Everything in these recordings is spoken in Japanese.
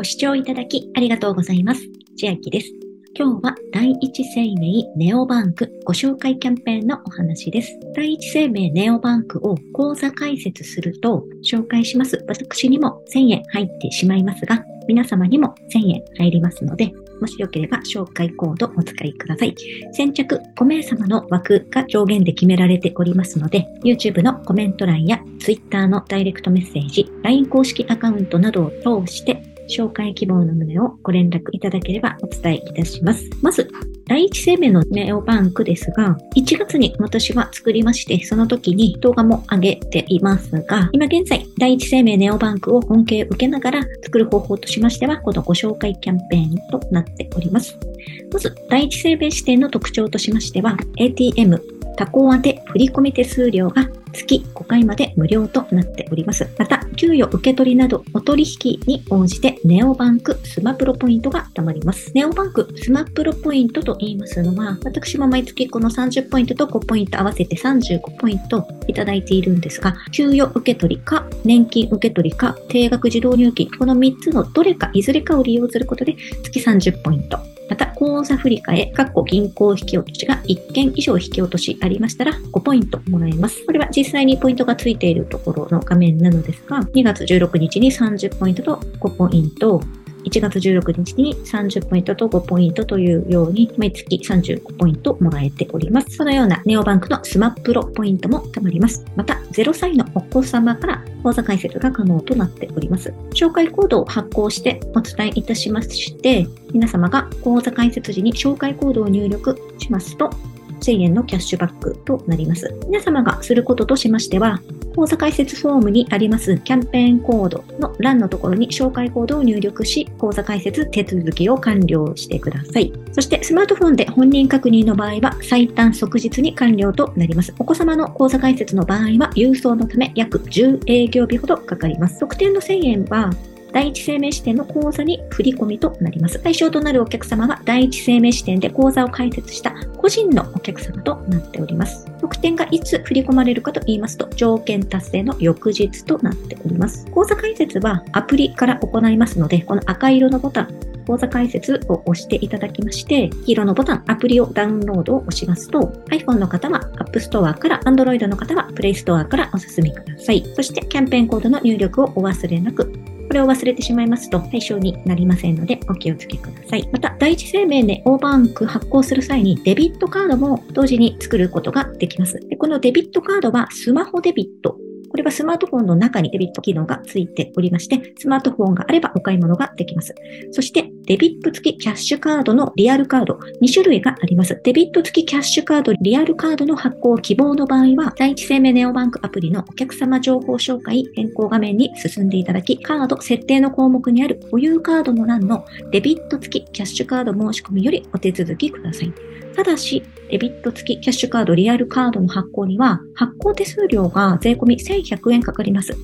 ご視聴いただきありがとうございます。千秋です。今日は第一生命ネオバンクご紹介キャンペーンのお話です。第一生命ネオバンクを講座解説すると紹介します。私にも1000円入ってしまいますが、皆様にも1000円入りますので、もしよければ紹介コードお使いください。先着5名様の枠が上限で決められておりますので、YouTube のコメント欄や Twitter のダイレクトメッセージ、LINE 公式アカウントなどを通して紹介希望の旨をご連絡いただければお伝えいたします。まず、第一生命のネオバンクですが、1月に私は作りまして、その時に動画も上げていますが、今現在、第一生命ネオバンクを恩恵受けながら作る方法としましては、このご紹介キャンペーンとなっております。まず、第一生命視点の特徴としましては、ATM、他行宛振込手数料が月5回まで無料となっております。また、給与受け取りなどお取引に応じてネオバンクスマプロポイントが貯まります。ネオバンクスマプロポイントと言いますのは、私も毎月この30ポイントと5ポイント合わせて35ポイントいただいているんですが、給与受け取りか、年金受け取りか、定額自動入金、この3つのどれかいずれかを利用することで月30ポイント。また、口座振替、括弧銀行引き落としが1件以上引き落としありましたら5ポイントもらえます。これは実際にポイントがついているところの画面なのですが、2月16日に30ポイントと5ポイント、1月16日に30ポイントと5ポイントというように、毎月35ポイントもらえております。そのようなネオバンクのスマプロポイントも貯まります。また、0歳のお子様から口座開設が可能となっております。紹介コードを発行してお伝えいたしまして、皆様が口座開設時に紹介コードを入力しますと、1000円のキャッシュバックとなります。皆様がすることとしましては、口座開設フォームにありますキャンペーンコードの欄のところに紹介コードを入力し、口座開設手続きを完了してください。そしてスマートフォンで本人確認の場合は最短即日に完了となります。お子様の口座開設の場合は郵送のため約10営業日ほどかかります。特典の1000円は第一生命支店の口座に振り込みとなります。対象となるお客様は第一生命支店で口座を開設した個人のお客様となっております。特典がいつ振り込まれるかと言いますと、条件達成の翌日となっております。口座開設はアプリから行いますので、この赤色のボタン、口座開設を押していただきまして、黄色のボタン、アプリをダウンロードを押しますと、iPhone の方は App Store から、Android の方は Play Store からお進みください。そして、キャンペーンコードの入力をお忘れなく、これを忘れてしまいますと対象になりませんのでお気をつけください。また、第一生命でオーバンク発行する際にデビットカードも同時に作ることができます。でこのデビットカードはスマホデビットこれはスマートフォンの中にデビット機能がついておりまして、スマートフォンがあればお買い物ができます。そして、デビット付きキャッシュカードのリアルカード、2種類があります。デビット付きキャッシュカード、リアルカードの発行希望の場合は、第一生命ネオバンクアプリのお客様情報紹介変更画面に進んでいただき、カード設定の項目にある保有カードの欄のデビット付きキャッシュカード申し込みよりお手続きください。ただし、デビット付きキャッシュカード、リアルカードの発行には、発行手数料が税込み1100円かかります。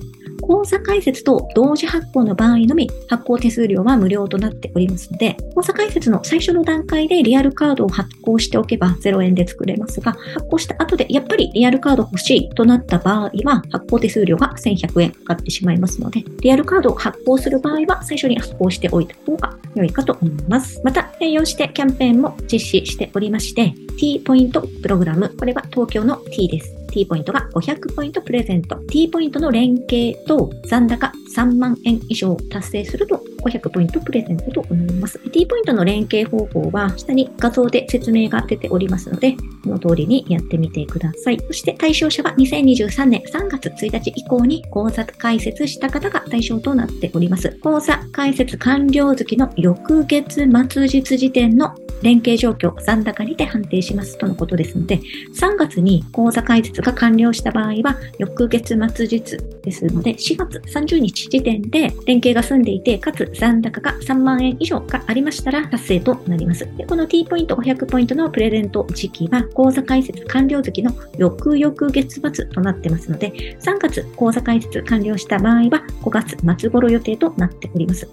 口座開設と同時発行の場合のみ発行手数料は無料となっておりますので、口座開設の最初の段階でリアルカードを発行しておけば0円で作れますが、発行した後でやっぱりリアルカード欲しいとなった場合は発行手数料が1100円かかってしまいますので、リアルカードを発行する場合は最初に発行しておいた方が良いかと思います。また、併用してキャンペーンも実施しておりまして、T ポイントプログラム、これは東京の T です。T ポイントが500ポイントプレゼント。T ポイントの連携と残高3万円以上達成すると500ポイントプレゼントとなります。T ポイントの連携方法は下に画像で説明が出ておりますので、この通りにやってみてください。そして対象者は2023年3月1日以降に口座開設した方が対象となっております。口座開設完了月の翌月末日時点の連携状況、残高にて判定しますとのことですので、3月に口座開設が完了した場合は、翌月末日ですので、4月30日時点で連携が済んでいて、かつ残高が3万円以上がありましたら達成となります。でこの T ポイント500ポイントのプレゼント時期は口座開設完了月の翌々月末となってますので、3月口座開設完了した場合は5月末頃予定となっております。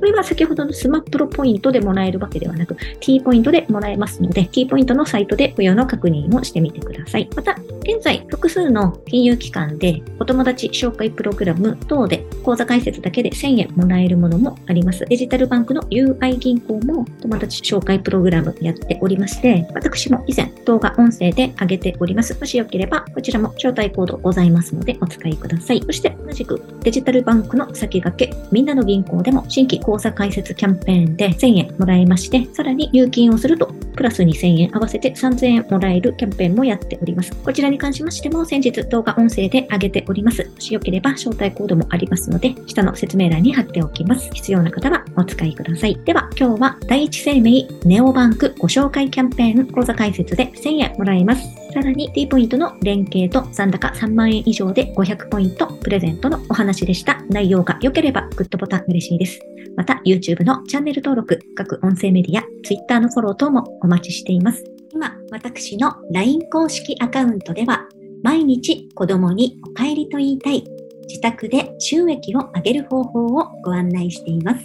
これは先ほどのスマプロポイントでもらえるわけではなく、T ポイントでもらえますので、T ポイントのサイトで付与の確認をしてみてください。また、現在、複数の金融機関でお友達紹介プログラム等で口座開設だけで1000円もらえるものもあります。デジタルバンクの UI 銀行も友達紹介プログラムやっておりまして、私も以前動画音声で上げております。もしよければ、こちらも招待コードございますのでお使いください。そして同じくデジタルバンクの先駆け、みんなの銀行でも新規口座開設キャンペーンで1000円もらえまして、さらに入金をするとプラス2000円合わせて3000円もらえるキャンペーンもやっております。こちらに関しましても先日動画音声で上げております。もしよければ招待コードもありますので、下の説明欄に貼っておきます。必要な方はお使いください。では今日は第一生命ネオバンクご紹介キャンペーン講座解説で1000円もらえます。さらに T ポイントの連携と残高3万円以上で500ポイントプレゼントのお話でした。内容が良ければグッドボタン嬉しいです。また YouTube のチャンネル登録、各音声メディア、Twitter のフォロー等もお待ちしています。今、私の LINE 公式アカウントでは、毎日子供にお帰りと言いたい、自宅で収益を上げる方法をご案内しています。